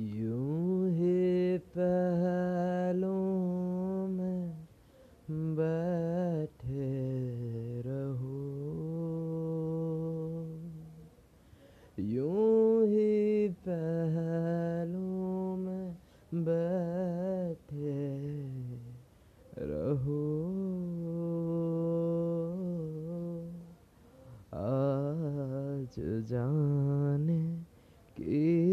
यूँ ही पहलों में बैठे रहो। यूँ ही पहलों में बैठे रहो। आज जाने